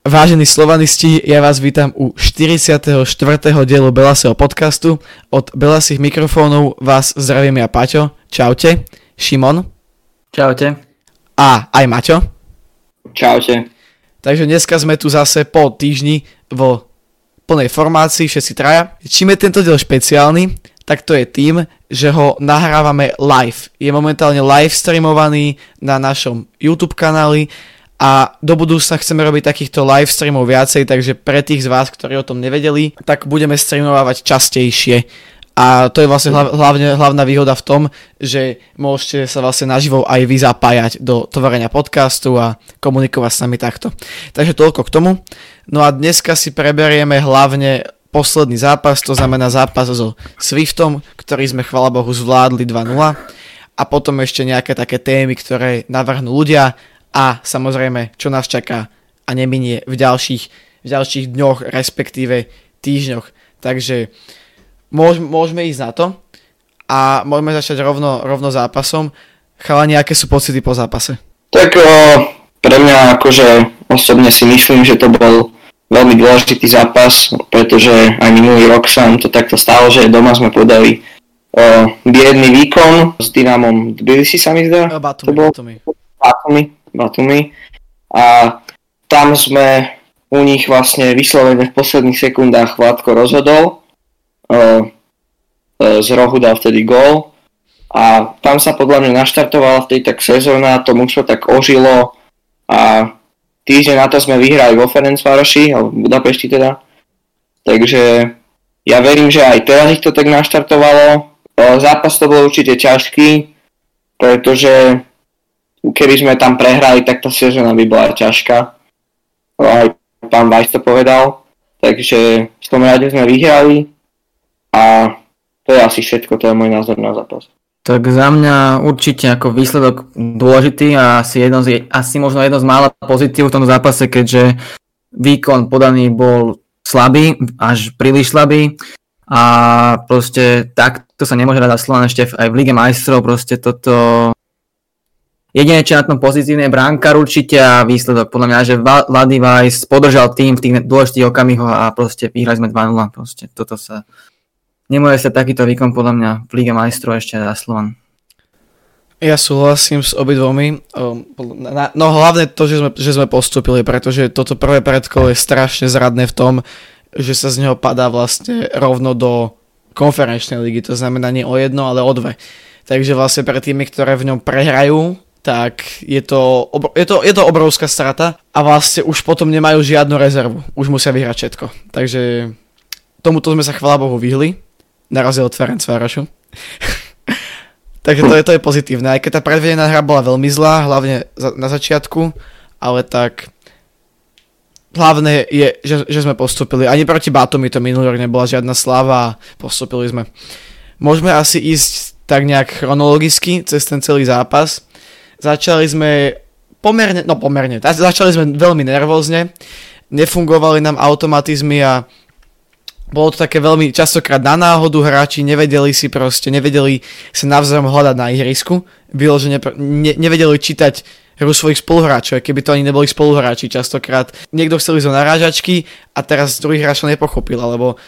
Vážení slovanisti, ja vás vítam u 44. dielu Belasého podcastu. Od Belasých mikrofónov vás zdravím ja Paťo. Čaute. Šimon. Čaute. A aj Maťo. Čaute. Takže dneska sme tu zase po týždni vo plnej formácii, všetci traja. Čím je tento diel špeciálny, tak to je tým, že ho nahrávame live. Je momentálne live streamovaný na našom YouTube kanáli a do budúcna chceme robiť takýchto live streamov viacej, takže pre tých z vás, ktorí o tom nevedeli, tak budeme streamovať častejšie. A to je vlastne hlavne, hlavná výhoda v tom, že môžete sa vlastne naživo aj vy zapájať do tvorenia podcastu a komunikovať s nami takto. Takže toľko k tomu. No a dneska si preberieme hlavne posledný zápas, to znamená zápas so Swiftom, ktorý sme chvala Bohu zvládli 2-0 a potom ešte nejaké také témy, ktoré navrhnú ľudia a samozrejme, čo nás čaká a neminie v ďalších, v ďalších dňoch, respektíve týždňoch. Takže môž, môžeme ísť na to a môžeme začať rovno, rovno zápasom. Chalani, aké sú pocity po zápase? Tak o, pre mňa akože osobne si myslím, že to bol veľmi dôležitý zápas, pretože aj minulý rok sa nám to takto stalo, že doma sme podali o, biedný výkon s Dynamom Tbilisi sa mi zdá. Batumi, to bol, Batumi. Batumi. Batumi a tam sme u nich vlastne vyslovene v posledných sekundách Vládko rozhodol. E, z rohu dal vtedy gól a tam sa podľa mňa naštartovala v tej tak sezóna, to mužstvo tak ožilo a týždeň na to sme vyhrali vo Ferencvároši, alebo v Budapešti teda. Takže ja verím, že aj teraz ich to tak naštartovalo. Zápas to bol určite ťažký, pretože keby sme tam prehrali, tak tá sezóna by bola ťažká. Aj pán Vajs to povedal. Takže v tom rade sme vyhrali a to je asi všetko, to je môj názor na zápas. Tak za mňa určite ako výsledok dôležitý a asi, jedno z, asi možno jedno z mála pozitív v tom zápase, keďže výkon podaný bol slabý, až príliš slabý a proste takto sa nemôže dať Slovan ešte aj v Lige majstrov, proste toto Jediné, čo na tom pozitívne je bránkar určite a výsledok. Podľa mňa, že Vlady Weiss podržal tým v tých dôležitých okamihoch a proste vyhrali sme 2-0. Proste toto sa... Nemôže sa takýto výkon podľa mňa v Lige majstrov ešte za Slovan. Ja súhlasím s obidvomi. No hlavne to, že sme, že sme postupili, pretože toto prvé predkolo je strašne zradné v tom, že sa z neho padá vlastne rovno do konferenčnej ligy. To znamená nie o jedno, ale o dve. Takže vlastne pre tými, ktoré v ňom prehrajú, tak je to, je, to, je to obrovská strata a vlastne už potom nemajú žiadnu rezervu. Už musia vyhrať všetko. Takže tomuto sme sa chvála Bohu vyhli, na rozdiel od Ferenc Várašu. Takže to je, to je pozitívne. Aj keď tá predvedená hra bola veľmi zlá, hlavne za, na začiatku, ale tak hlavné je, že, že sme postupili. Ani proti Batomi to minulý rok nebola žiadna sláva a postupili sme. Môžeme asi ísť tak nejak chronologicky cez ten celý zápas. Začali sme pomerne, no pomerne, začali sme veľmi nervózne, nefungovali nám automatizmy a bolo to také veľmi častokrát na náhodu, hráči nevedeli si proste, nevedeli sa navzájom hľadať na ihrisku, vyložene ne, nevedeli čítať hru svojich spoluhráčov, keby to ani neboli spoluhráči častokrát. Niekto chcel ísť do narážačky a teraz druhý hráč to nepochopil, alebo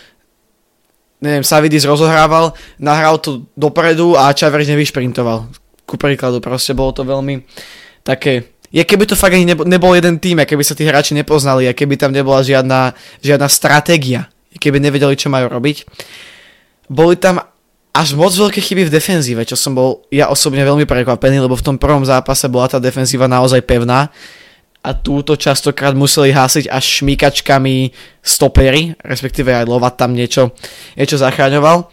neviem, Savidis rozohrával, nahral to dopredu a Čaveř nevyšprintoval ku príkladu, proste bolo to veľmi také je keby to fakt ani nebol, nebol jeden tým, keby sa tí hráči nepoznali, a keby tam nebola žiadna, žiadna stratégia, keby nevedeli, čo majú robiť. Boli tam až moc veľké chyby v defenzíve, čo som bol ja osobne veľmi prekvapený, lebo v tom prvom zápase bola tá defenzíva naozaj pevná a túto častokrát museli hásiť až šmíkačkami stopery, respektíve aj Lovat tam niečo, niečo zachraňoval.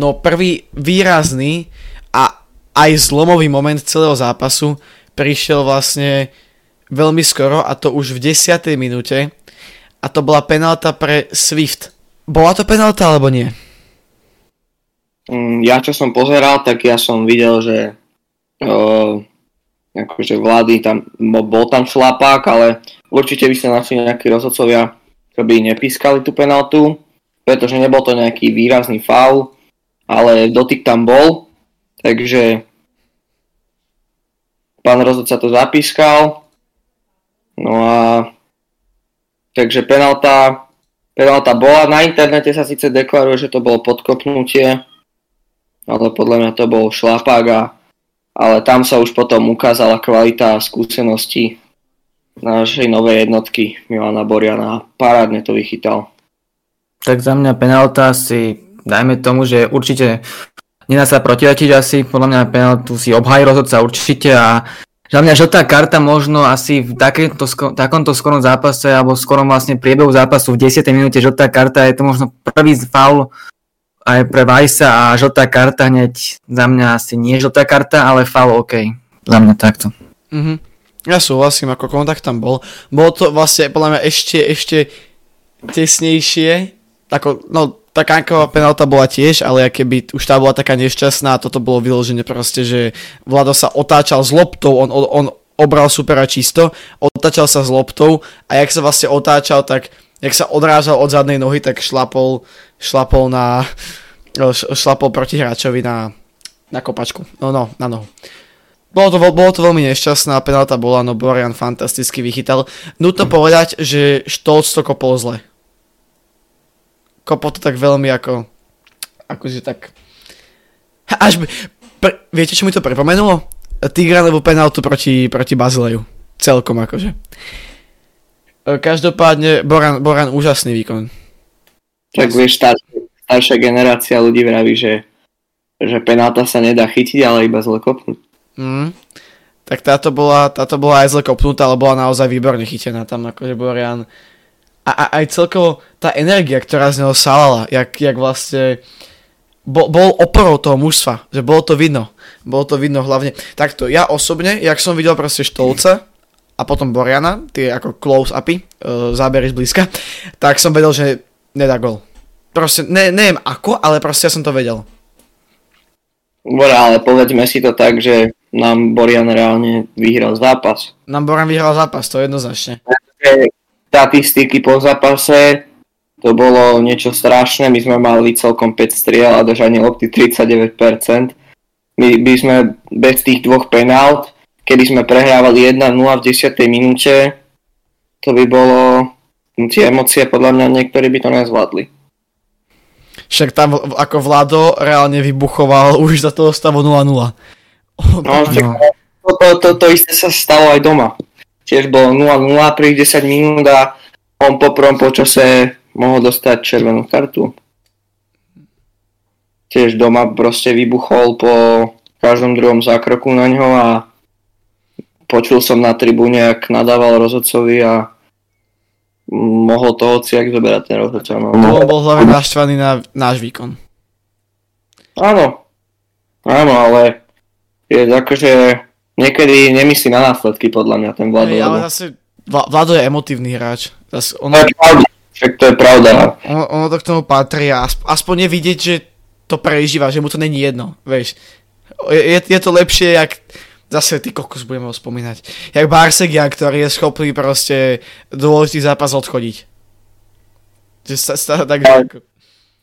No prvý výrazný a aj zlomový moment celého zápasu prišiel vlastne veľmi skoro a to už v 10. minúte a to bola penálta pre Swift. Bola to penálta alebo nie? Mm, ja čo som pozeral, tak ja som videl, že uh, akože vlády tam, bol tam šlapák, ale určite by sa našli nejakí rozhodcovia, ktorí nepískali tú penaltu, pretože nebol to nejaký výrazný faul, ale dotyk tam bol, takže pán rozhodca to zapískal. No a takže penalta, penalta bola. Na internete sa síce deklaruje, že to bolo podkopnutie, ale podľa mňa to bol šlapák a ale tam sa už potom ukázala kvalita a skúsenosti našej novej jednotky Milana Boriana a parádne to vychytal. Tak za mňa penalta si, dajme tomu, že určite nedá sa protiačiť asi, podľa mňa penaltu si obhají rozhodca určite a za mňa žltá karta možno asi v takéto, takomto skorom zápase alebo v skorom vlastne priebehu zápasu v 10. minúte žltá karta je to možno prvý faul aj pre Vajsa a žltá karta hneď za mňa asi nie žltá karta, ale faul OK. Za mňa takto. Mm-hmm. Ja súhlasím, ako kontakt tam bol. Bolo to vlastne podľa mňa ešte, ešte tesnejšie. Ako, no, tá Kanková penálta bola tiež, ale keby už tá bola taká nešťastná toto bolo vyložené proste, že Vlado sa otáčal s loptou, on, on, on obral supera čisto, otáčal sa s loptou a jak sa vlastne otáčal, tak jak sa odrážal od zadnej nohy, tak šlapol, šlapol na šlapol proti hráčovi na, na kopačku, no no, na nohu. Bolo to, bolo to veľmi nešťastná, penálta bola, no Borian fantasticky vychytal. Nutno povedať, že Štolc to kopol zle. Kopol to tak veľmi ako, akože tak, až by, pre, viete čo mi to pripomenulo? Tigranovú penáltu proti, proti Bazileju. Celkom akože. Každopádne Boran, Boran úžasný výkon. Tak vieš, staršia, staršia generácia ľudí vraví, že, že penálta sa nedá chytiť, ale iba zle kopnúť. Mm. Tak táto bola, táto bola aj zle kopnutá, ale bola naozaj výborne chytená tam akože Borian. A, a aj celkovo tá energia, ktorá z neho salala, jak, jak vlastne bol, bol oporou toho mužstva, že bolo to vidno. Bolo to vidno hlavne. Takto, ja osobne, jak som videl proste Štolca a potom Boriana, tie ako close-upy, uh, zábery zblízka, tak som vedel, že nedá gol. Proste, ne, neviem ako, ale proste ja som to vedel. Dobre, ale povedzme si to tak, že nám Borian reálne vyhral zápas. Nám Borian vyhral zápas, to jednoznačne. Statistiky po zápase, to bolo niečo strašné, my sme mali celkom 5 striel a držanie lopty 39%. My by sme bez tých dvoch penált, keby sme prehrávali 1-0 v 10. minúte, to by bolo, tie emócie podľa mňa niektorí by to nezvládli. Však tam ako Vlado reálne vybuchoval už za toho stavu 0-0. No, no. To, to, to, to isté sa stalo aj doma. Tiež bolo 0-0 pri 10 minút a on po prvom počase mohol dostať červenú kartu. Tiež doma proste vybuchol po každom druhom zákroku na ňo a počul som na tribúne, ak nadával rozhodcovi a mohol to hociak zoberať ten rozhodca. No. On bol hlavne naštvaný na náš výkon. Áno, áno, ale je akože niekedy nemyslí na následky podľa mňa ten Vlado. Hey, ale zase Vlado je emotívny hráč. Zase ono, to je pravda, však to je pravda. Ono, ono to k tomu patrí a aspoň nevidieť, že to prežíva, že mu to není jedno, vieš. Je, je to lepšie, jak zase ty kokos budeme ho spomínať. Jak Barsegia, ktorý je schopný proste dôležitý zápas odchodiť. Že sa, sa tak... Ale,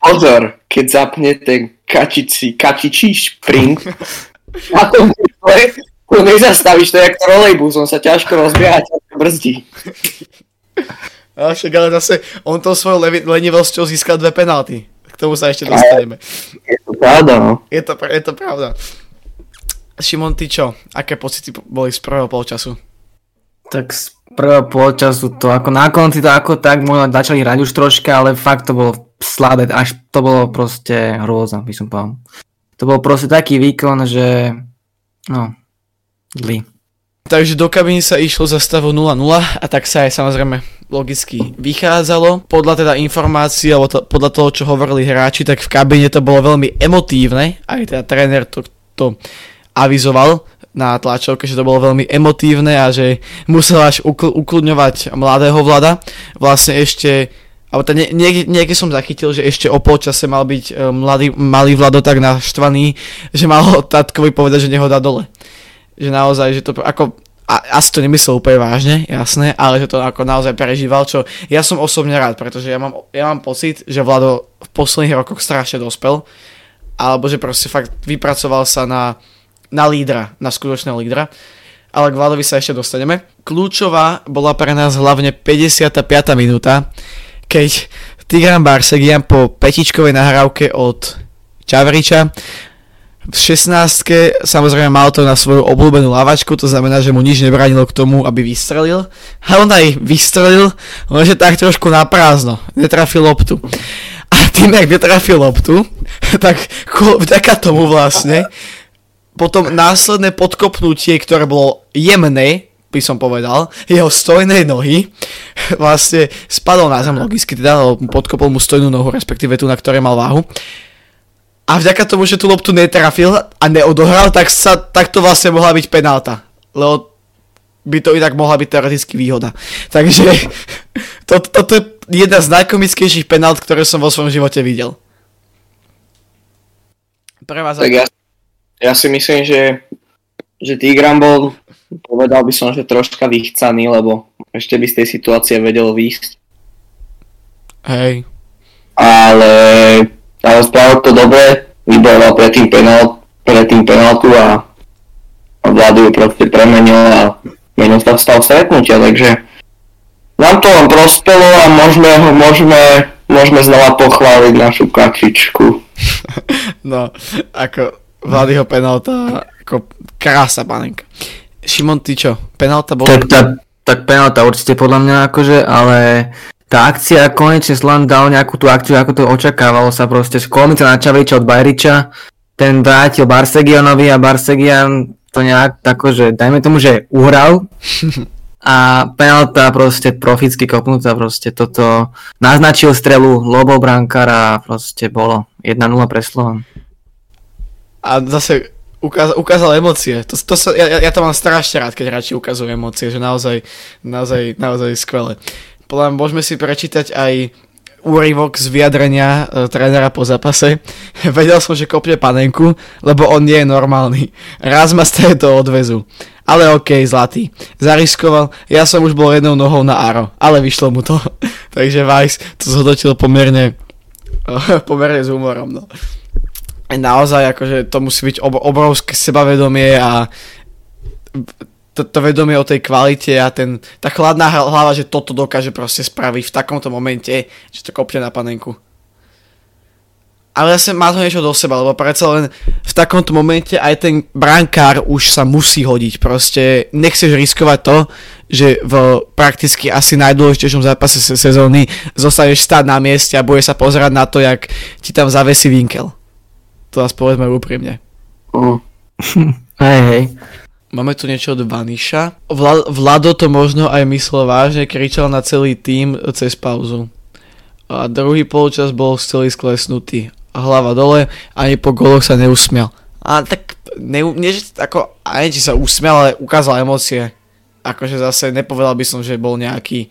pozor, keď zapne ten kačici, kačičí šprint a to, to nezastavíš, to jak trolejbus, on sa ťažko rozbieha, ťažko brzdí. A však ale zase on to svojou lenivosťou získal dve penalty. K tomu sa ešte dostaneme. Je to pravda, no. Je to, je to pravda. Šimon, ty čo? Aké pocity boli z prvého polčasu? Tak z prvého polčasu to ako na konci to ako tak možno začali hrať už troška, ale fakt to bolo slabé, až to bolo proste hrôza, by som povedal. To bol proste taký výkon, že no, zlý. Takže do kabiny sa išlo za stavu 0-0 a tak sa aj samozrejme logicky vychádzalo. Podľa teda informácií, alebo to, podľa toho, čo hovorili hráči, tak v kabine to bolo veľmi emotívne. Aj teda tréner to, to avizoval na tlačovke, že to bolo veľmi emotívne a že musel až ukl- ukludňovať mladého vlada. Vlastne ešte, alebo to nie, nie, niekde som zachytil, že ešte o polčase mal byť e, mladý, malý vlado tak naštvaný, že mal tatkovi povedať, že neho dá dole. Že naozaj, že to ako, a, asi to nemyslel úplne vážne, jasné, ale že to ako naozaj prežíval, čo ja som osobne rád, pretože ja mám, ja mám pocit, že Vlado v posledných rokoch strašne dospel, alebo že proste fakt vypracoval sa na na lídra, na skutočného lídra. ale k Vladovi sa ešte dostaneme. Kľúčová bola pre nás hlavne 55. minúta, keď Tigran Barsegian po petičkovej nahrávke od Čavriča v 16 samozrejme mal to na svoju obľúbenú lavačku, to znamená, že mu nič nebránilo k tomu, aby vystrelil. A on aj vystrelil, lenže tak trošku na prázdno, netrafil loptu. A tým, jak netrafil loptu, tak vďaka tomu vlastne potom následné podkopnutie, ktoré bolo jemné, by som povedal, jeho stojnej nohy vlastne spadol na zem logicky, teda podkopol mu stojnú nohu, respektíve tú, na ktorej mal váhu a vďaka tomu, že tú loptu netrafil a neodohral, tak, sa, tak to vlastne mohla byť penálta. Lebo by to inak mohla byť teoreticky výhoda. Takže to, toto je jedna z najkomickejších penalt, ktoré som vo svojom živote videl. Pre vás tak ja, ja si myslím, že, že Tigran bol, povedal by som, že troška vychcaný, lebo ešte by z tej situácie vedel výjsť. Hej. Ale spravil to dobre, vybojoval predtým, penál, predtým penáltu a, a vládu ju proste premenil a menil sa stav stretnutia, takže nám to len prospelo a môžeme, môžeme, môžeme znova pochváliť našu kačičku. no, ako Vladyho penálta, ako krása panenka. Šimon, ty čo? Penálta bola? Tak, tak, tak penálta určite podľa mňa akože, ale tá akcia konečne Slan dal nejakú tú akciu, ako to očakávalo sa proste. Školnica na Čaviča od Bajriča, ten vrátil Barsegianovi a Barsegian to nejak tako, že dajme tomu, že uhral a penalta proste proficky kopnutá proste toto naznačil strelu Lobo a proste bolo 1-0 pre Slovan. A zase ukázal, ukázal emócie. To, to sa, ja, ja to mám strašne rád, keď hráči ukazujú emócie, že naozaj, naozaj, naozaj skvelé podľa môžeme si prečítať aj úryvok z vyjadrenia e, trénera po zápase. Vedel som, že kopne panenku, lebo on nie je normálny. Raz ma z to odvezu. Ale okej, okay, zlatý. Zariskoval, ja som už bol jednou nohou na Aro, ale vyšlo mu to. Takže Vice to zhodnotil pomerne, pomerne s humorom. No. Naozaj, akože to musí byť obrovské sebavedomie a to, to vedomie o tej kvalite a ten, tá chladná hlava, že toto dokáže proste spraviť v takomto momente, že to kopne na panenku. Ale zase má to niečo do seba, lebo predsa len v takomto momente aj ten brankár už sa musí hodiť. Proste nechceš riskovať to, že v prakticky asi najdôležitejšom zápase se sezóny zostaneš stáť na mieste a bude sa pozerať na to, jak ti tam zavesí vinkel. To vás povedzme úprimne. Uh. hej, hej. Máme tu niečo od Vaniša. Vla, Vlado to možno aj myslel vážne, kričal na celý tým cez pauzu. A druhý polčas bol celý sklesnutý. Hlava dole, ani po goloch sa neusmial. A tak, ne, nie, ako, ani či sa usmial, ale ukázal emócie. Akože zase nepovedal by som, že bol nejaký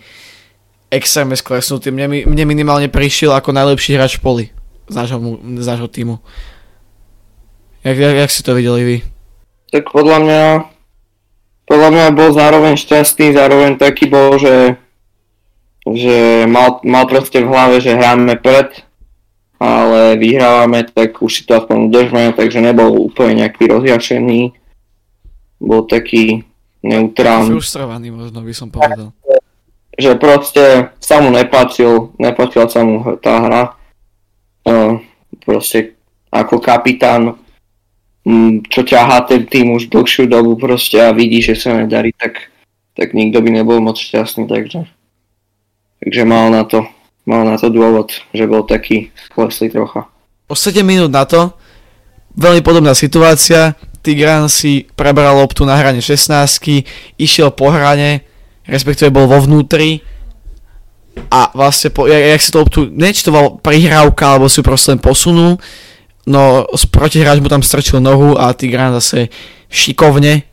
extrémne sklesnutý. Mne, mne minimálne prišiel ako najlepší hráč poli z nášho, z nášho týmu. Jak, jak, jak si to videli vy? tak podľa mňa podľa mňa bol zároveň šťastný, zároveň taký bol, že, že mal, mal proste v hlave, že hráme pred, ale vyhrávame, tak už si to aspoň udržme, takže nebol úplne nejaký rozjašený. Bol taký neutrálny. Frustrovaný možno by som povedal. Že proste sa mu nepáčil, nepáčila sa mu tá hra. Uh, proste ako kapitán čo ťahá ten tým už dlhšiu dobu proste a vidí, že sa nedarí, tak, tak nikto by nebol moc šťastný, takže, takže mal na to, mal na to dôvod, že bol taký skleslý trocha. O 7 minút na to, veľmi podobná situácia, Tigran si prebral loptu na hrane 16 išiel po hrane, respektíve bol vo vnútri a vlastne, po, jak, jak si to loptu, nečtoval prihrávka, alebo si proste len posunul, no protihráč mu tam strčil nohu a Tigran zase šikovne,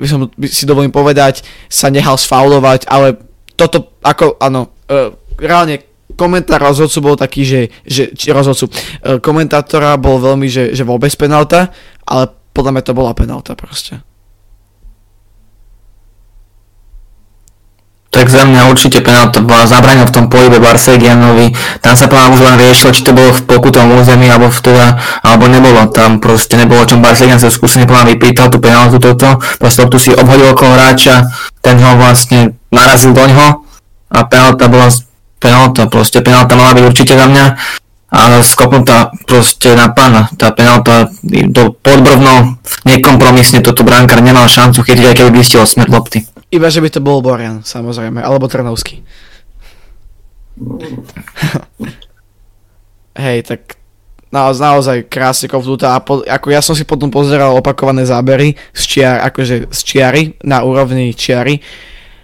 by som by si dovolím povedať, sa nehal sfaulovať, ale toto ako, áno, e, reálne komentár rozhodcu bol taký, že, že či rozhodcu, e, komentátora bol veľmi, že, že vôbec penalta, ale podľa mňa to bola penalta proste. Tak za mňa určite penálta zabranil v tom pohybe Barsegianovi. Tam sa povedal už len riešilo, či to bolo v pokutom území, alebo v teda, alebo nebolo. Tam proste nebolo, čom Barsegian sa skúsene povedal vypýtal tú penáltu toto. Proste tu si obhodil okolo hráča, ten ho vlastne narazil do ňoho a penálta bola penálta, proste penálta mala byť určite za mňa a skopnutá proste na pána. Tá penálta do podbrovno nekompromisne toto bránkar nemal šancu chytiť, aj keby vystihol smer lopty. Iba, že by to bol Borian, samozrejme, alebo Trnovský. Hej, tak naozaj, naozaj krásne kovnutá a po, ako ja som si potom pozeral opakované zábery z čiar, akože z čiary, na úrovni čiary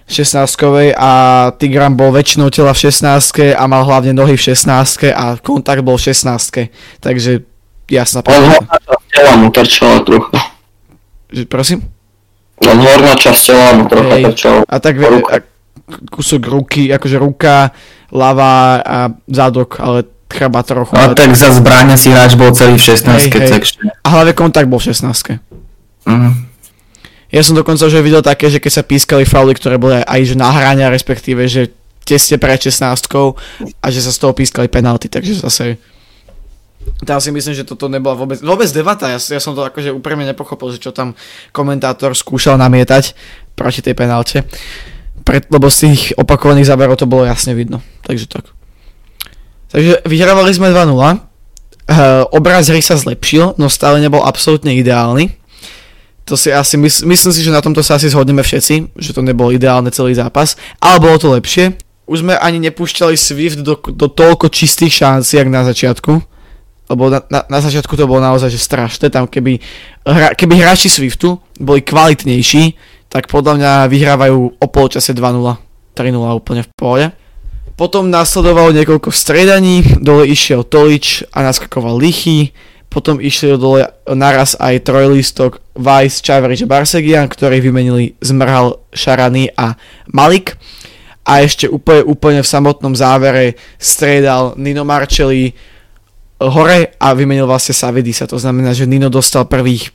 16 a Tigran bol väčšinou tela v 16 a mal hlavne nohy v 16 a kontakt bol v 16 takže jasná pravda. tela mu trčala trochu. Prosím? Len horná časť tela mu trocha trčala. A tak vie, a kúsok ruky, akože ruka, lava a zadok, ale chrbá trochu. Ale tak za zbráňa si hráč bol celý v 16 hej, takže... A hlavne kontakt bol v 16 mm. Ja som dokonca už videl také, že keď sa pískali fauly, ktoré boli aj že nahrania, respektíve, že tesne pred 16 a že sa z toho pískali penalty, takže zase tam si myslím, že toto nebola vôbec, vôbec debata. Ja, ja som to akože úprimne nepochopil, že čo tam komentátor skúšal namietať proti tej penálte. Pre, lebo z tých opakovaných záberov to bolo jasne vidno. Takže tak. Takže vyhrávali sme 2-0. Uh, obraz hry sa zlepšil, no stále nebol absolútne ideálny. To si asi, mys- myslím si, že na tomto sa asi zhodneme všetci, že to nebolo ideálne celý zápas, ale bolo to lepšie. Už sme ani nepúšťali Swift do, do toľko čistých šancí, jak na začiatku. Lebo na, na, na začiatku to bolo naozaj že strašné, tam keby, hra, keby hráči Swiftu boli kvalitnejší, tak podľa mňa vyhrávajú o polčase 2-0, 3-0 úplne v pohode. Potom nasledovalo niekoľko stredaní, dole išiel Tolič a naskakoval Lichy, potom išli dole naraz aj trojlistok Vice, Čavrič a Barsegian, ktorí vymenili Zmrhal, Šarany a Malik. A ešte úplne, úplne v samotnom závere striedal Nino Marcelli, hore a vymenil vlastne Savidisa, to znamená, že Nino dostal prvých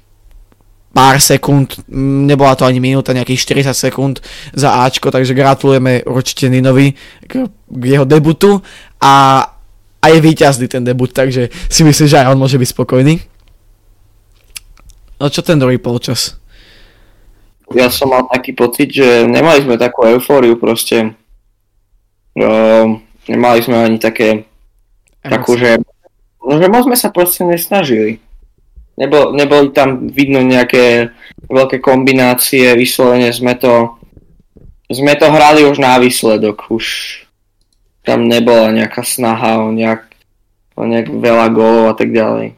pár sekúnd, nebola to ani minúta, nejakých 40 sekúnd za Ačko, takže gratulujeme určite Ninovi k, k jeho debutu a, a je víťazný ten debut, takže si myslím, že aj on môže byť spokojný. No čo ten druhý polčas? Ja som mal taký pocit, že nemali sme takú eufóriu proste. Uh, nemali sme ani také takú, že No, že moc sme sa proste nesnažili. Nebo, neboli tam vidno nejaké veľké kombinácie, vyslovene sme to sme to hrali už na výsledok, už tam nebola nejaká snaha o nejak, o nejak veľa gólov a tak ďalej.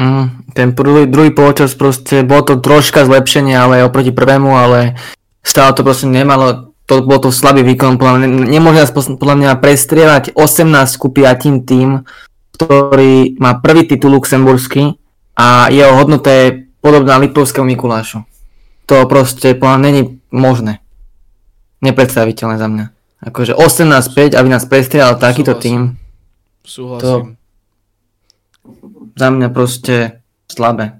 Mm, ten prvý, druhý poločas proste, bolo to troška zlepšenie, ale oproti prvému, ale stále to proste nemalo, to bol to slabý výkon, podľa mňa, nemôže nás podľa mňa prestrievať 18 ku 5 tým, ktorý má prvý titul luxemburský a jeho hodnota je podobná Lipovskému Mikulášu. To proste podľa není možné. Nepredstaviteľné za mňa. Akože 18-5, aby nás prestrieľal takýto tým. Súhlasím. To za mňa proste slabé.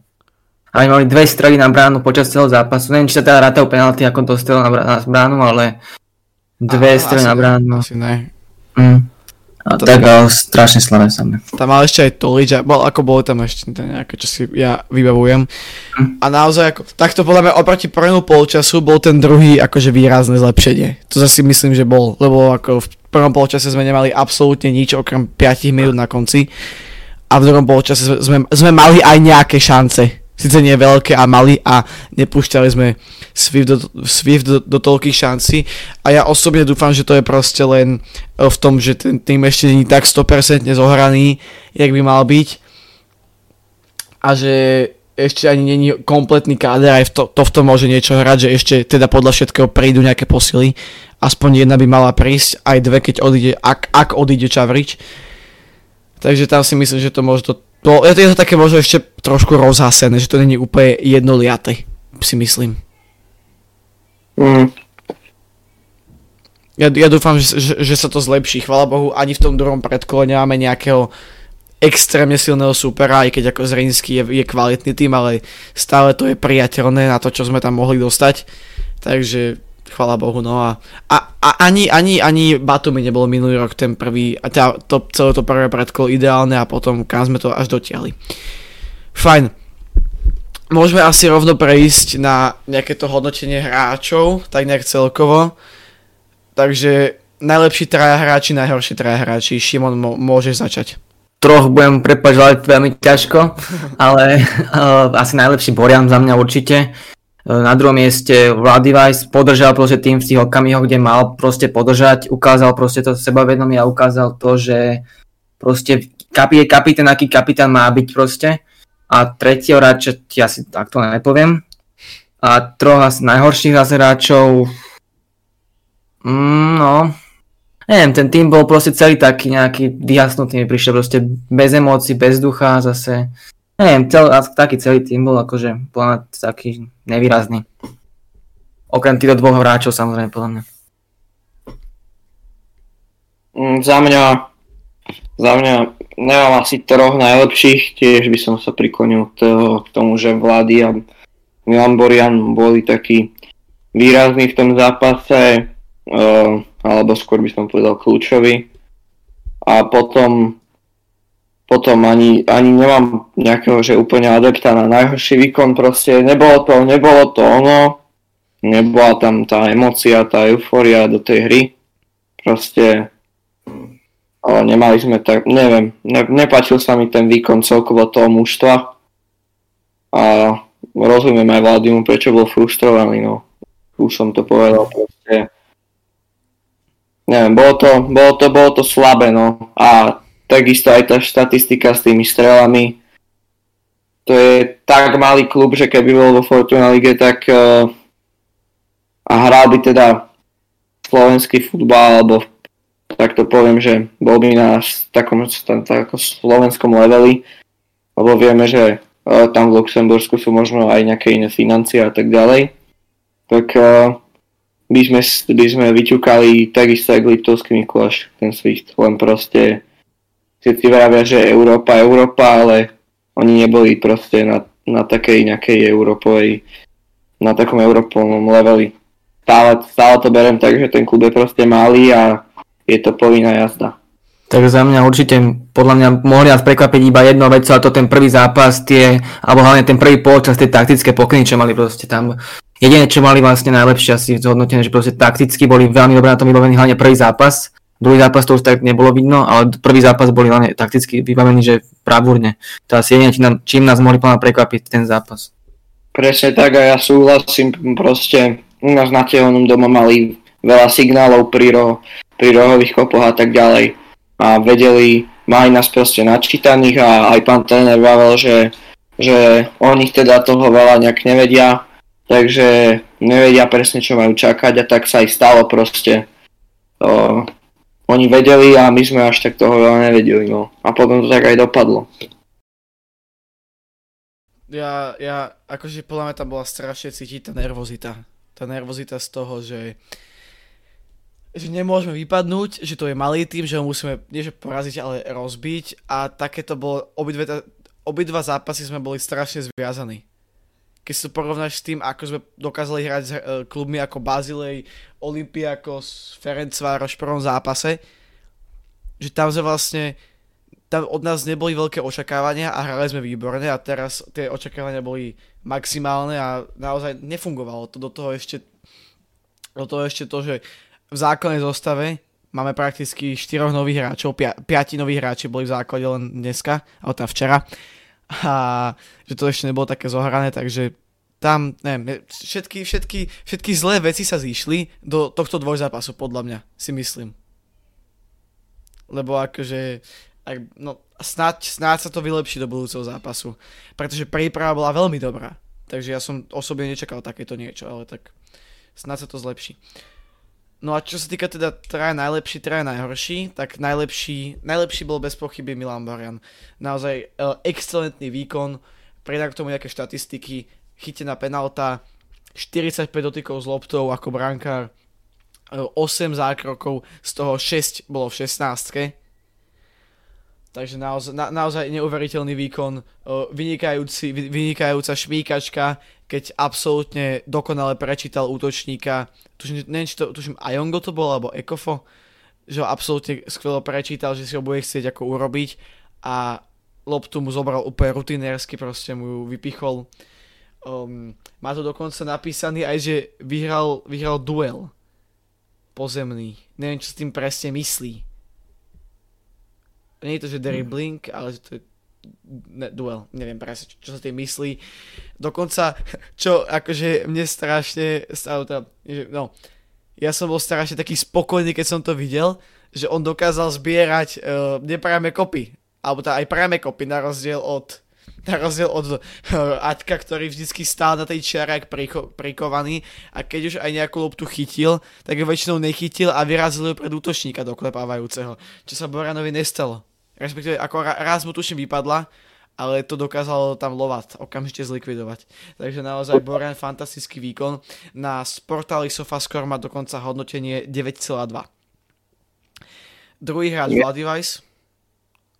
A mali dve strely na bránu počas celého zápasu. Neviem, či sa teda rátajú penalty, ako to strel na bránu, ale dve strely na bránu. Asi ne. Mm. A to tak ale strašne slabé sa mne. Tam mal ešte aj Tolič, bol, ako bolo tam ešte nejaké, čo si ja vybavujem. Hm. A naozaj, ako, takto podľa mňa oproti prvému polčasu bol ten druhý akože výrazné zlepšenie. To si myslím, že bol, lebo ako v prvom polčase sme nemali absolútne nič okrem 5 minút na konci. A v druhom polčase sme, sme mali aj nejaké šance síce nie veľké a mali a nepúšťali sme Swift do, Swift do, do toľkých šancí. A ja osobne dúfam, že to je proste len e, v tom, že ten tým ešte není tak 100% zohraný, jak by mal byť. A že ešte ani není kompletný káder, aj v to, to v tom môže niečo hrať, že ešte teda podľa všetkého prídu nejaké posily, aspoň jedna by mala prísť, aj dve, keď odíde, ak, ak odíde Čavrič. Takže tam si myslím, že to môže to je to, je to také možno ešte trošku rozhasené, že to není úplne jednoliaté, si myslím. Mm. Ja, ja dúfam, že, že, že sa to zlepší. Chvala Bohu, ani v tom druhom predkole nemáme nejakého extrémne silného supera, aj keď ako Zrinský je, je kvalitný tým, ale stále to je priateľné na to, čo sme tam mohli dostať. Takže chvala Bohu, no a, a, a ani, ani, ani Batumi nebol minulý rok ten prvý, a tá, to, celé to prvé predkolo ideálne a potom kam sme to až dotiahli. Fajn. Môžeme asi rovno prejsť na nejaké to hodnotenie hráčov, tak nejak celkovo. Takže najlepší traja hráči, najhorší traja hráči. Šimon, môže začať troch budem prepačovať veľmi ťažko, ale uh, asi najlepší Borian za mňa určite. Uh, na druhom mieste Vladivajs podržal proste tým v tých okamihoch, kde mal proste podržať, ukázal proste to sebavedomie a ukázal to, že proste je kapitán, aký kapitán má byť proste. A tretieho hráča ti asi takto nepoviem. A troch asi najhorších hráčov, mm, no, neviem, ten tým bol proste celý taký nejaký vyhasnutý, mi prišiel proste bez emócií, bez ducha zase. Neviem, cel, taký celý tým bol akože bol taký nevýrazný. Okrem týchto dvoch hráčov samozrejme, podľa mňa. Mm, za mňa, za mňa nemám asi troch najlepších, tiež by som sa priklonil k tomu, že Vlady a Milan Borian boli takí výrazní v tom zápase. Uh, alebo skôr by som povedal kľúčový. A potom, potom ani, ani nemám nejakého, že úplne adepta na najhorší výkon, proste nebolo to, nebolo to ono, nebola tam tá emocia, tá euforia do tej hry. Proste ale nemali sme tak, neviem, ne, nepačil sa mi ten výkon celkovo toho mužstva a rozumiem aj Vladimu, prečo bol frustrovaný, no. Už som to povedal, proste neviem, bolo to, bolo to, bolo to slabé, no. A takisto aj tá štatistika s tými strelami, to je tak malý klub, že keby bol vo Fortuna Lige, tak uh, a hral by teda slovenský futbal, alebo tak to poviem, že bol by na takom, tam, takom slovenskom leveli, lebo vieme, že uh, tam v Luxembursku sú možno aj nejaké iné financie a tak ďalej, tak uh, by sme, by sme vyťukali takisto aj Liptovský Mikuláš, ten Swift, len proste všetci vravia, že Európa, Európa, ale oni neboli proste na, na takej nejakej Európovej, na takom európolnom leveli. Stále, stále to berem tak, že ten klub je proste malý a je to povinná jazda. Tak za mňa určite, podľa mňa mohli nás prekvapiť iba jedno vec, ale to ten prvý zápas, tie, alebo hlavne ten prvý polčas, tie taktické pokyny, čo mali proste tam Jediné, čo mali vlastne najlepšie asi zhodnotené, že proste takticky boli veľmi dobré na tom vybavení, hlavne prvý zápas. Druhý zápas to už tak nebolo vidno, ale prvý zápas boli hlavne takticky vybavení, že pravúrne. To asi jediné, čím nás mohli plná prekvapiť ten zápas. Presne tak a ja súhlasím, proste u nás na tehonom doma mali veľa signálov pri, roh, pri rohových kopoch a tak ďalej. A vedeli, mali nás proste načítaných a aj pán tréner vravel, že, že o nich teda toho veľa nejak nevedia, takže nevedia presne, čo majú čakať a tak sa aj stalo proste. Oni vedeli a my sme až tak toho veľa nevedeli, no. A potom to tak aj dopadlo. Ja, ja, akože podľa mňa tam bola strašne cítiť tá nervozita. Tá nervozita z toho, že že nemôžeme vypadnúť, že to je malý tým, že ho musíme nie že poraziť, ale rozbiť a takéto bolo, obidve, obidva zápasy sme boli strašne zviazaní keď si to porovnáš s tým, ako sme dokázali hrať s uh, klubmi ako Bazilej, Olympiakos, Ferencvároš v prvom zápase, že tam sme vlastne, tam od nás neboli veľké očakávania a hrali sme výborne a teraz tie očakávania boli maximálne a naozaj nefungovalo to. Do toho ešte, do toho ešte to, že v základnej zostave máme prakticky 4 nových hráčov, 5 noví hráči boli v základe len dneska, alebo tam včera a že to ešte nebolo také zohrané, takže tam, neviem, všetky, všetky, všetky zlé veci sa zišli do tohto dvojzápasu, podľa mňa, si myslím. Lebo akože, ak, no, snáď, snáď sa to vylepší do budúceho zápasu, pretože príprava bola veľmi dobrá, takže ja som osobne nečakal takéto niečo, ale tak snáď sa to zlepší. No a čo sa týka teda traja najlepší, traja najhorší, tak najlepší, najlepší bol bez pochyby Milan Borian. Naozaj e, excelentný výkon, pridá k tomu nejaké štatistiky, chytená penalta, 45 dotykov s loptou ako brankár, 8 e, zákrokov, z toho 6 bolo v 16 Takže naozaj, na, naozaj neuveriteľný výkon, e, vynikajúci, vynikajúca šmíkačka, keď absolútne dokonale prečítal útočníka, tuším, neviem, či to, tuším, Ajongo to bol, alebo Ekofo, že ho absolútne skvelo prečítal, že si ho bude chcieť ako urobiť a loptu mu zobral úplne rutinérsky, proste mu ju vypichol. Um, má to dokonca napísaný aj, že vyhral, vyhral duel pozemný. Neviem, čo s tým presne myslí. Nie je to, že dribbling, ale to je ne, duel, neviem presne, čo, čo sa tým myslí. Dokonca, čo akože mne strašne stalo teda, že, no, ja som bol strašne taký spokojný, keď som to videl, že on dokázal zbierať uh, nepriame kopy, alebo teda aj priame kopy, na rozdiel od na rozdiel od uh, Aťka, ktorý vždycky stál na tej čiare jak priko, prikovaný. A keď už aj nejakú loptu chytil, tak ju väčšinou nechytil a vyrazil ju pred útočníka doklepávajúceho, čo sa Boranovi nestalo respektíve ako raz mu tuším vypadla, ale to dokázalo tam Lovat okamžite zlikvidovať. Takže naozaj Boran fantastický výkon. Na sportáli SofaScore má dokonca hodnotenie 9,2. Druhý hráč Vladivice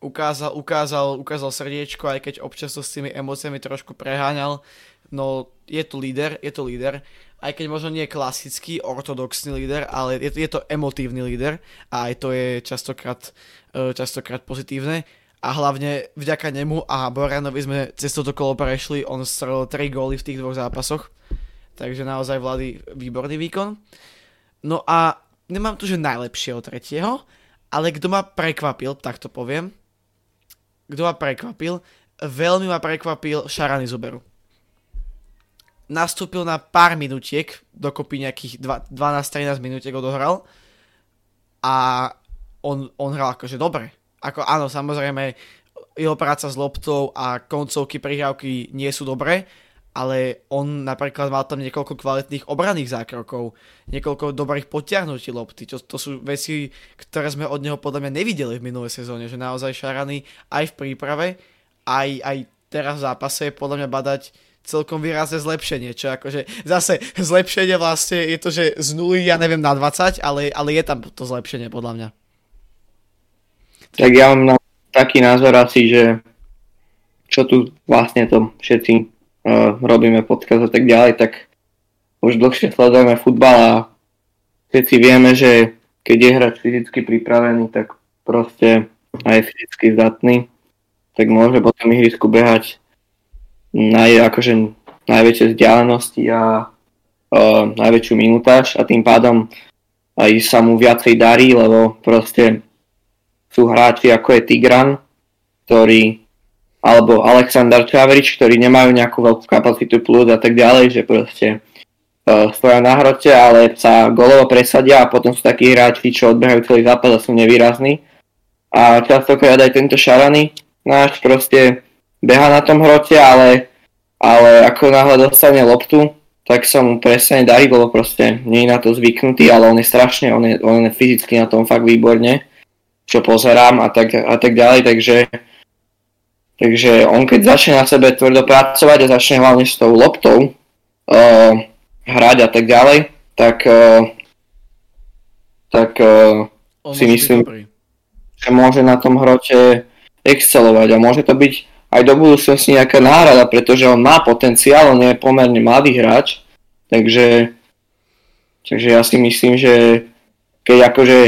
ukázal, ukázal, ukázal srdiečko, aj keď občas to s tými emóciami trošku preháňal. No je to líder, je to líder. Aj keď možno nie klasický, ortodoxný líder, ale je, je to emotívny líder a aj to je častokrát E, častokrát pozitívne a hlavne vďaka nemu a Boranovi sme cez toto kolo prešli, on strelil 3 góly v tých dvoch zápasoch, takže naozaj vlády výborný výkon. No a nemám tu, že najlepšieho tretieho, ale kto ma prekvapil, tak to poviem, kto ma prekvapil, veľmi ma prekvapil Šarany Zuberu. Nastúpil na pár minutiek, dokopy nejakých 12-13 minutiek odohral a on, on hral akože dobre. Ako áno, samozrejme, jeho práca s loptou a koncovky prihrávky nie sú dobré, ale on napríklad mal tam niekoľko kvalitných obranných zákrokov, niekoľko dobrých potiahnutí lopty. To, to sú veci, ktoré sme od neho podľa mňa nevideli v minulej sezóne, že naozaj Šarany aj v príprave, aj, aj teraz v zápase je podľa mňa badať celkom výrazné zlepšenie, čo akože zase zlepšenie vlastne je to, že z nuly ja neviem na 20, ale, ale je tam to zlepšenie podľa mňa. Tak ja mám na taký názor asi, že čo tu vlastne to všetci uh, robíme podcast a tak ďalej, tak už dlhšie sledujeme futbal a všetci vieme, že keď je hráč fyzicky pripravený, tak proste aj fyzicky zdatný, tak môže po tom ihrisku behať naj, akože najväčšie vzdialenosti a uh, najväčšiu minutáž a tým pádom aj sa mu viacej darí, lebo proste sú hráči ako je Tigran, ktorý alebo Alexander Čavrič, ktorí nemajú nejakú veľkú kapacitu plus a tak ďalej, že proste uh, stoja na hrote, ale sa golovo presadia a potom sú takí hráči, čo odbehajú celý zápas a sú nevýrazní. A častokrát aj tento Šarany náš proste beha na tom hrote, ale, ale ako náhle dostane loptu, tak sa mu presne darí, lebo proste nie je na to zvyknutý, ale on je strašne, on je, on je fyzicky na tom fakt výborne čo pozerám a tak, a tak ďalej, takže, takže on keď začne na sebe tvrdo pracovať a začne hlavne s tou loptou uh, hrať a tak ďalej, tak, uh, tak uh, si myslím, že môže na tom hrote excelovať a môže to byť aj do budúcnosti nejaká náhrada, pretože on má potenciál, on je pomerne mladý hráč, takže, takže ja si myslím, že keď akože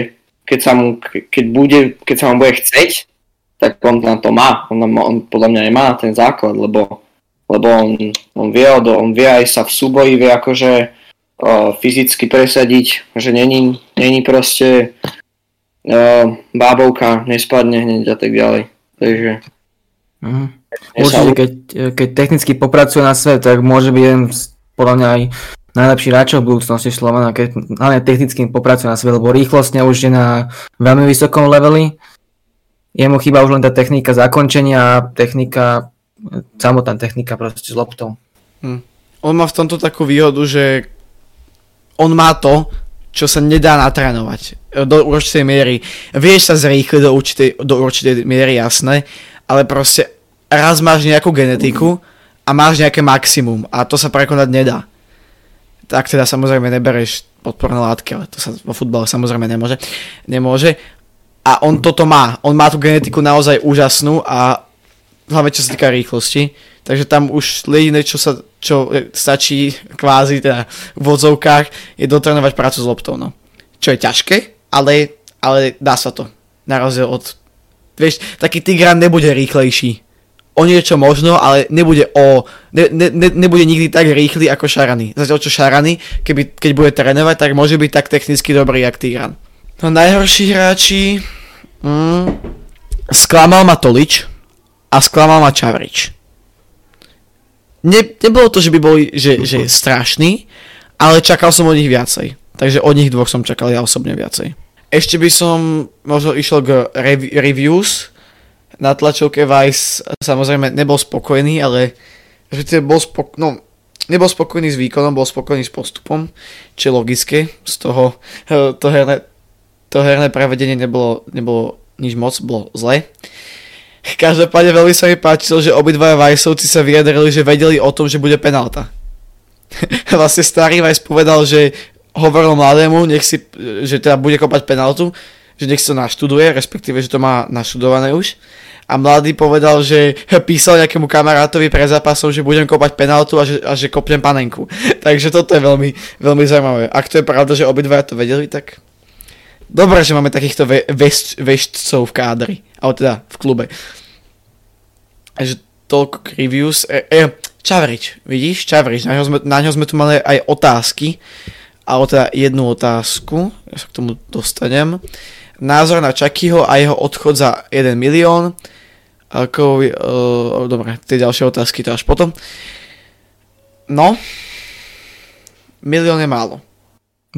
keď sa mu, keď bude, keď sa mu bude chceť, tak on na to má. On, on podľa mňa nemá na ten základ, lebo, lebo on, on, vie, on vie aj sa v súboji, vie akože uh, fyzicky presadiť, že není, není proste uh, bábovka, nespadne hneď a tak ďalej. Takže... Mhm. Určite, keď, keď technicky popracuje na svet, tak môže byť jeden podľa mňa aj najlepší hráčov v budúcnosti Slovana, keď hlavne technickým popracuje na sebe, lebo rýchlostne už je na veľmi vysokom leveli. Jemu chýba už len tá technika zakončenia a technika, samotná technika proste s loptou. Hm. On má v tomto takú výhodu, že on má to, čo sa nedá natrénovať do určitej miery. Vieš sa zrýchliť do určitej, do určitej miery, jasné, ale proste raz máš nejakú genetiku a máš nejaké maximum a to sa prekonať nedá tak teda samozrejme nebereš podporné látky, ale to sa vo futbale samozrejme nemôže. nemôže. A on toto má. On má tú genetiku naozaj úžasnú a hlavne čo sa týka rýchlosti, takže tam už jediné, čo sa čo stačí kvázi teda v vodzovkách, je dotrenovať prácu s loptou, no. Čo je ťažké, ale, ale dá sa to. Na rozdiel od... Vieš, taký Tigran nebude rýchlejší. O niečo možno, ale nebude o... Ne, ne, ne, nebude nikdy tak rýchly ako Šarany. Zatiaľ čo Šarany, keby, keď bude trénovať, tak môže byť tak technicky dobrý jak Tigran. No najhorší hráči... Mm, sklamal ma Tolič a sklamal ma Čavrič ne, nebolo to, že by boli, že, že strašný, ale čakal som od nich viacej. Takže od nich dvoch som čakal ja osobne viacej. Ešte by som možno išiel k rev- reviews. Na tlačovke Vice samozrejme nebol spokojný, ale bol spok- no, nebol spokojný s výkonom, bol spokojný s postupom, čo je logické. Z toho to herné, to herné prevedenie nebolo, nebolo nič moc, bolo zle. Každopádne veľmi sa mi páčilo, že obidvaja Vajsovci sa vyjadrili, že vedeli o tom, že bude penálta. vlastne starý Vajs povedal, že hovoril mladému, nech si, že teda bude kopať penaltu, že nech to naštuduje, respektíve, že to má naštudované už. A mladý povedal, že písal nejakému kamarátovi pre zápasom, že budem kopať penaltu a že, a že kopnem panenku. Takže toto je veľmi, veľmi zaujímavé. Ak to je pravda, že obidvaja to vedeli, tak Dobre, že máme takýchto ve- vešť, veštcov v kádri, alebo teda v klube. Takže toľko k reviews. E, e, Čavrič, vidíš? Čavrič, na ňo, sme, na ňo sme tu mali aj otázky, alebo teda jednu otázku, ja sa k tomu dostanem. Názor na Čakyho a jeho odchod za 1 milión. Ako, uh, dobre, tie ďalšie otázky to až potom. No, milión je málo.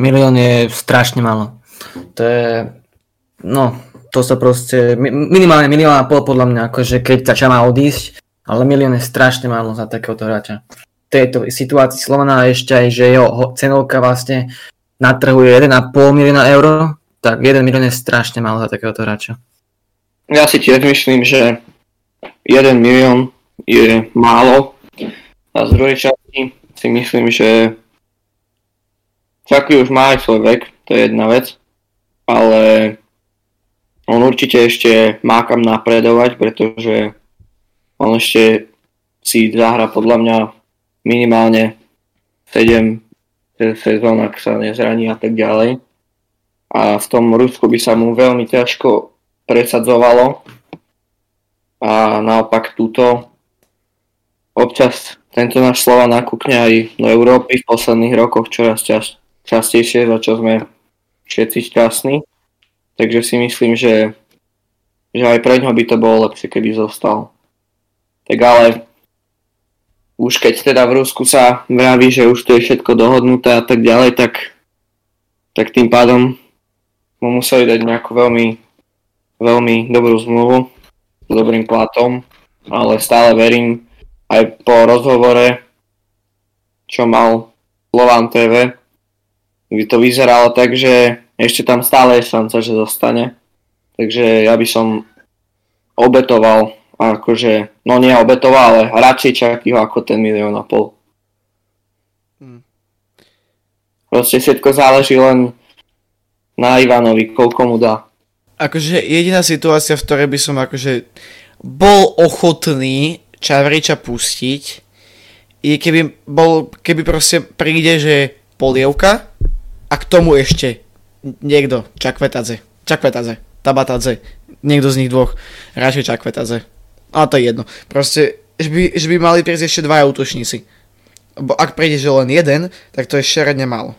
Milión je strašne málo. To je, no, to sa proste, minimálne milión a pol podľa mňa, akože keď začal má odísť, ale milión je strašne málo za takéhoto hráča. V tejto situácii Slovana ešte aj, že jeho cenovka vlastne na trhu je 1,5 milióna eur, tak 1 milión je strašne málo za takéhoto hráča. Ja si tiež myslím, že 1 milión je málo a z druhej časti si myslím, že Čaký už má aj svoj vek, to je jedna vec ale on určite ešte má kam napredovať, pretože on ešte si zahra podľa mňa minimálne 7 sezón, ak sa nezraní a tak ďalej. A v tom Rusku by sa mu veľmi ťažko presadzovalo. A naopak túto občas tento náš slova nakúkne aj do Európy v posledných rokoch čoraz čas, častejšie, za čo sme všetci šťastní. Takže si myslím, že, že aj pre ňo by to bolo lepšie, keby zostal. Tak ale už keď teda v Rusku sa vraví, že už to je všetko dohodnuté a tak ďalej, tak, tak tým pádom mu museli dať nejakú veľmi, veľmi dobrú zmluvu s dobrým platom, ale stále verím aj po rozhovore, čo mal Slovan TV, by to vyzeralo tak, že ešte tam stále je šanca, že zostane. Takže ja by som obetoval, akože, no nie obetoval, ale radšej Čakyho ako ten milión a pol. Hmm. Proste všetko záleží len na Ivanovi, koľko mu dá. Akože jediná situácia, v ktorej by som akože bol ochotný Čavriča pustiť, je keby, bol, keby proste príde, že polievka a k tomu ešte niekto, Čakvetadze, Čakvetadze, Tabatadze, niekto z nich dvoch, radšej Čakvetadze. A to je jedno. Proste, že by, že by mali prísť ešte dvaja útočníci. Bo ak príde, že len jeden, tak to je šeredne málo.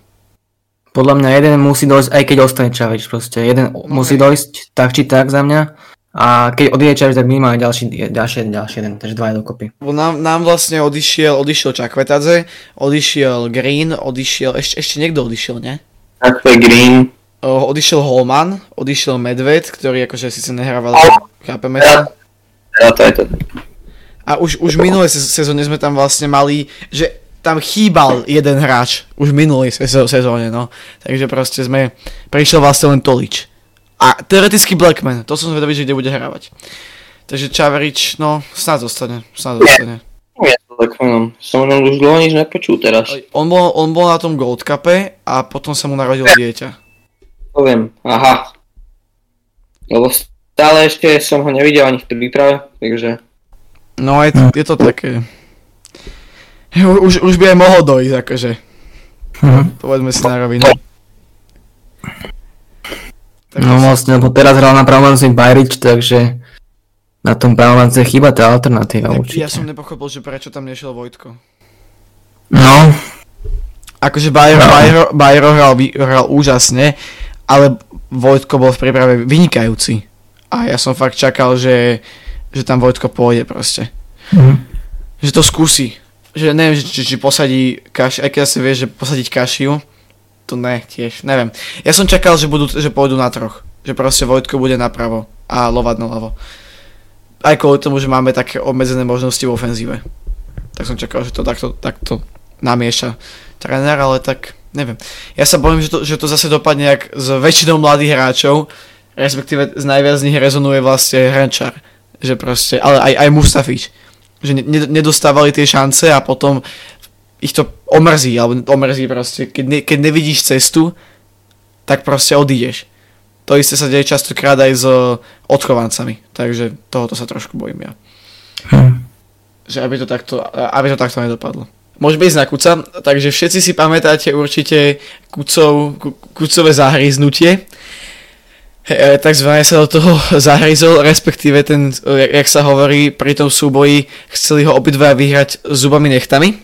Podľa mňa jeden musí dojsť, aj keď ostane Čavič, proste jeden no, musí dojsť tak či tak za mňa. A keď odíde Čavič, tak minimálne ďalší, ďalší, ďalší jeden, takže dva dokopy. Nám, nám vlastne odišiel, odišiel Čakvetadze, odišiel Green, odišiel, ešte, ešte niekto odišiel, ne? Čakve Green. O, odišiel Holman, odišiel Medved, ktorý akože síce nehrával, oh. chápeme sa. Ja, to je to. A už, už minulé sezóne sme tam vlastne mali, že tam chýbal jeden hráč, už v minulej sezóne, no. Takže proste sme, prišiel vlastne len Tolič. A teoreticky Blackman, to som zvedavý, že kde bude hrávať. Takže Čavarič, no, snad zostane, snad zostane. Nie, Blackmanom, som o už dlho nič nepočul teraz. On bol, on bol na tom Gold Cupe a potom sa mu narodil dieťa. Poviem, aha. Lebo stále ešte som ho nevidel ani v tej výprave, takže... No je, je to také... Už, už by aj mohol dojsť, akože. Mhm. Povedzme si na rovinu. Takže No vlastne, lebo teraz hral na pravomance Bajrič, takže na tom pravomance chýba tá alternatíva tak určite. ja som nepochopil, že prečo tam nešiel Vojtko. No, Akože Bajro, No. Bajro, Bajro hral, hral úžasne, ale Vojtko bol v príprave vynikajúci. A ja som fakt čakal, že, že tam Vojtko pôjde proste. Mhm. Že to skúsi. Že neviem, či, či posadí kaš, aj keď asi vieš, že posadiť kašiu, to ne, tiež, neviem. Ja som čakal, že, budú, že pôjdu na troch. Že proste Vojtko bude napravo a Lovat na ľavo. Aj kvôli tomu, že máme také obmedzené možnosti v ofenzíve. Tak som čakal, že to takto, takto namieša tréner, ale tak neviem. Ja sa bojím, že to, že to zase dopadne jak s väčšinou mladých hráčov, respektíve z najviac z nich rezonuje vlastne Hrančar. Že proste, ale aj, aj Mustafič. Že ne, ne- nedostávali tie šance a potom ich to omrzí, alebo omrzí proste. Keď, ne, keď nevidíš cestu, tak proste odídeš. To isté sa deje častokrát aj s odchovancami, takže tohoto sa trošku bojím ja. Hm. Že aby to takto, aby to takto nedopadlo. Môžeme ísť na Kuca, takže všetci si pamätáte určite Kucov, Ku- Kucové zahryznutie. Takzvané sa do toho zahryzol, respektíve ten, jak sa hovorí, pri tom súboji chceli ho obidva vyhrať zubami nechtami.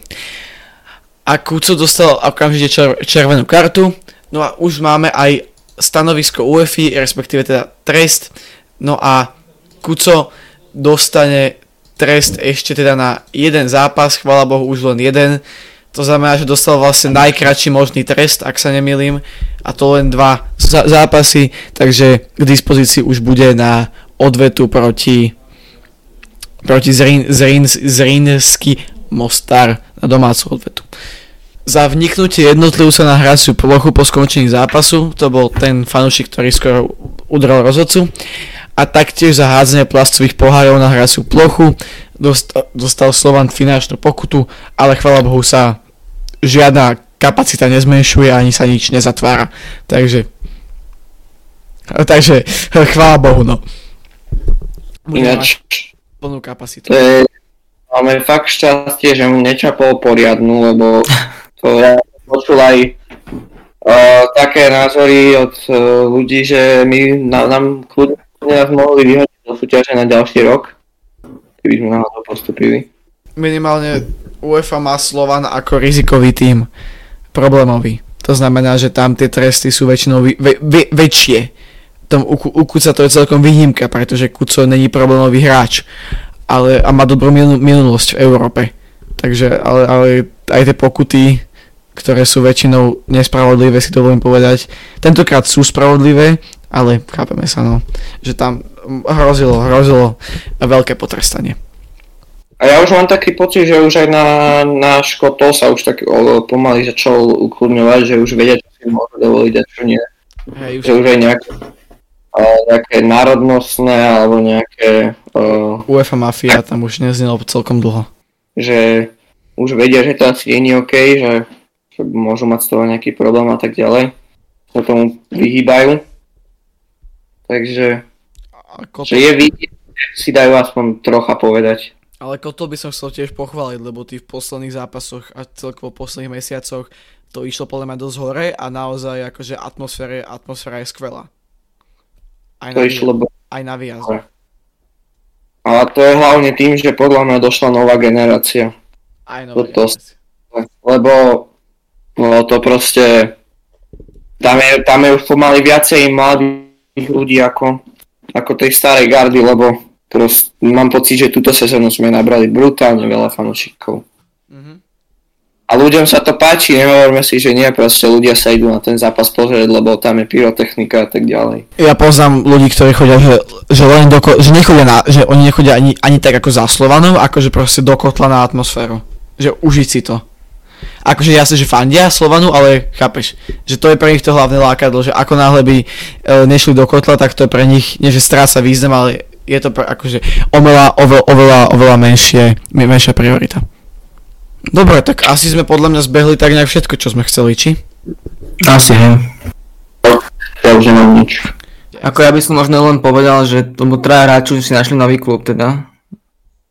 A Kuco dostal okamžite čer- červenú kartu, no a už máme aj stanovisko UEFI, respektíve teda trest, no a Kuco dostane trest ešte teda na jeden zápas, chvála Bohu už len jeden. To znamená, že dostal vlastne najkračší možný trest, ak sa nemýlim, a to len dva zá- zápasy, takže k dispozícii už bude na odvetu proti proti Zrín, Zrín, Zrínsky Mostar na domácu odvetu. Za vniknutie jednotlivca na hraciu plochu po skončení zápasu, to bol ten fanúšik, ktorý skoro udrel rozhodcu, a taktiež za hádzanie plastových pohárov na hraciu plochu dostal, dostal Slovan finančnú pokutu, ale chvala Bohu sa žiadna kapacita nezmenšuje ani sa nič nezatvára. Takže takže chvála Bohu, no. Ináč, plnú kapacitu. to je, máme fakt šťastie, že mu nečapol poriadnu, lebo to ja počul aj uh, také názory od uh, ľudí, že my na, nám kľudne nás mohli vyhodiť do súťaže na ďalší rok, keby sme náhodou postupili. minimálne UEFA má Slovan ako rizikový tím problémový. To znamená, že tam tie tresty sú väčšinou vy, ve, ve, väčšie. Tom u, u Kuca to je celkom výnimka, pretože Kuco není problémový hráč ale, a má dobrú minu, minulosť v Európe. Takže, ale, ale aj tie pokuty, ktoré sú väčšinou nespravodlivé, si dovolím povedať, tentokrát sú spravodlivé, ale chápeme sa, no, že tam hrozilo, hrozilo veľké potrestanie. A ja už mám taký pocit, že už aj na, na Škotov sa už tak o, pomaly začal ukludňovať, že už vedia, čo si môžu dovoliť a čo nie. Hej, už Že už aj nejaké, nejaké národnostné alebo nejaké, uh, UEFA Mafia tam už neznelo celkom dlho. že už vedia, že to asi nie je OK, že, že môžu mať z toho nejaký problém a tak ďalej. Sa tomu vyhýbajú. Takže, A že je vidieť, si dajú aspoň trocha povedať. Ale Koto by som chcel tiež pochváliť, lebo ty v posledných zápasoch a celkovo v posledných mesiacoch to išlo podľa mňa dosť hore a naozaj akože atmosféra, atmosféra je skvelá. Aj To na, išlo aj na výjazd. hore. A to je hlavne tým, že podľa mňa došla nová generácia. Aj nová Toto- generácia. lebo no, to proste tam je, tam je už pomaly viacej mladých ľudí ako, ako tej starej gardy, lebo prost, mám pocit, že túto sezónu sme nabrali brutálne veľa fanúšikov. Mhm. A ľuďom sa to páči, nehovorme si, že nie, proste ľudia sa idú na ten zápas pozrieť, lebo tam je pyrotechnika a tak ďalej. Ja poznám ľudí, ktorí chodia, že, že len do, že nechodia na, že oni nechodia ani, ani tak ako za Slovanom, ako že proste do kotla na atmosféru. Že užiť si to. Akože jasne, že fandia Slovanu, ale chápeš, že to je pre nich to hlavné lákadlo, že ako náhle by e, nešli do kotla, tak to je pre nich, nie že stráca význam, ale je to akože oveľa, oveľa, oveľa, oveľa menšie, men- menšia priorita. Dobre, tak asi sme podľa mňa zbehli tak nejak všetko, čo sme chceli, či? Asi, hej. Ja už nemám nič. Ako ja by som možno len povedal, že lebo traja hráči si našli nový klub teda.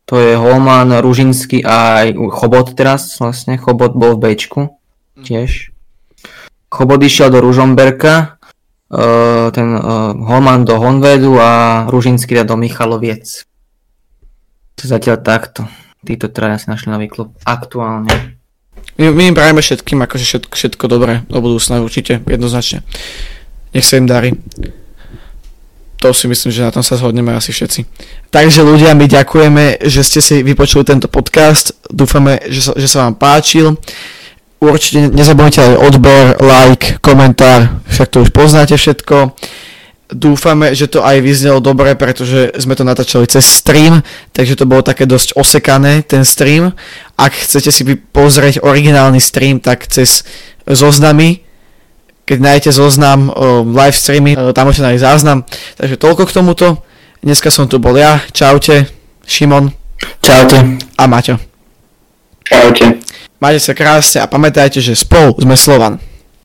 to je Holman, Ružinsky a aj Chobot teraz vlastne, Chobot bol v Bčku tiež. Chobot išiel do Ružomberka, ten uh, Holman do Honvedu a Ružinsky do Michaloviec. Zatiaľ takto. Títo traja si našli nový klub aktuálne. My, my im prajeme všetkým akože všetko, všetko dobré do budúcna určite, jednoznačne. Nech sa im darí. To si myslím, že na tom sa zhodneme asi všetci. Takže ľudia, my ďakujeme, že ste si vypočuli tento podcast. Dúfame, že sa, že sa vám páčil. Určite nezabudnite aj odber, like, komentár, však to už poznáte všetko. Dúfame, že to aj vyznelo dobre, pretože sme to natáčali cez stream, takže to bolo také dosť osekané, ten stream. Ak chcete si pozrieť originálny stream, tak cez zoznamy, keď nájdete zoznam o live streamy, e, tam môžete nájsť záznam. Takže toľko k tomuto. Dneska som tu bol ja. Čaute. Šimon. Čaute. A Maťo. Čaute. Majte sa krásne a pamätajte, že spolu sme Slovan.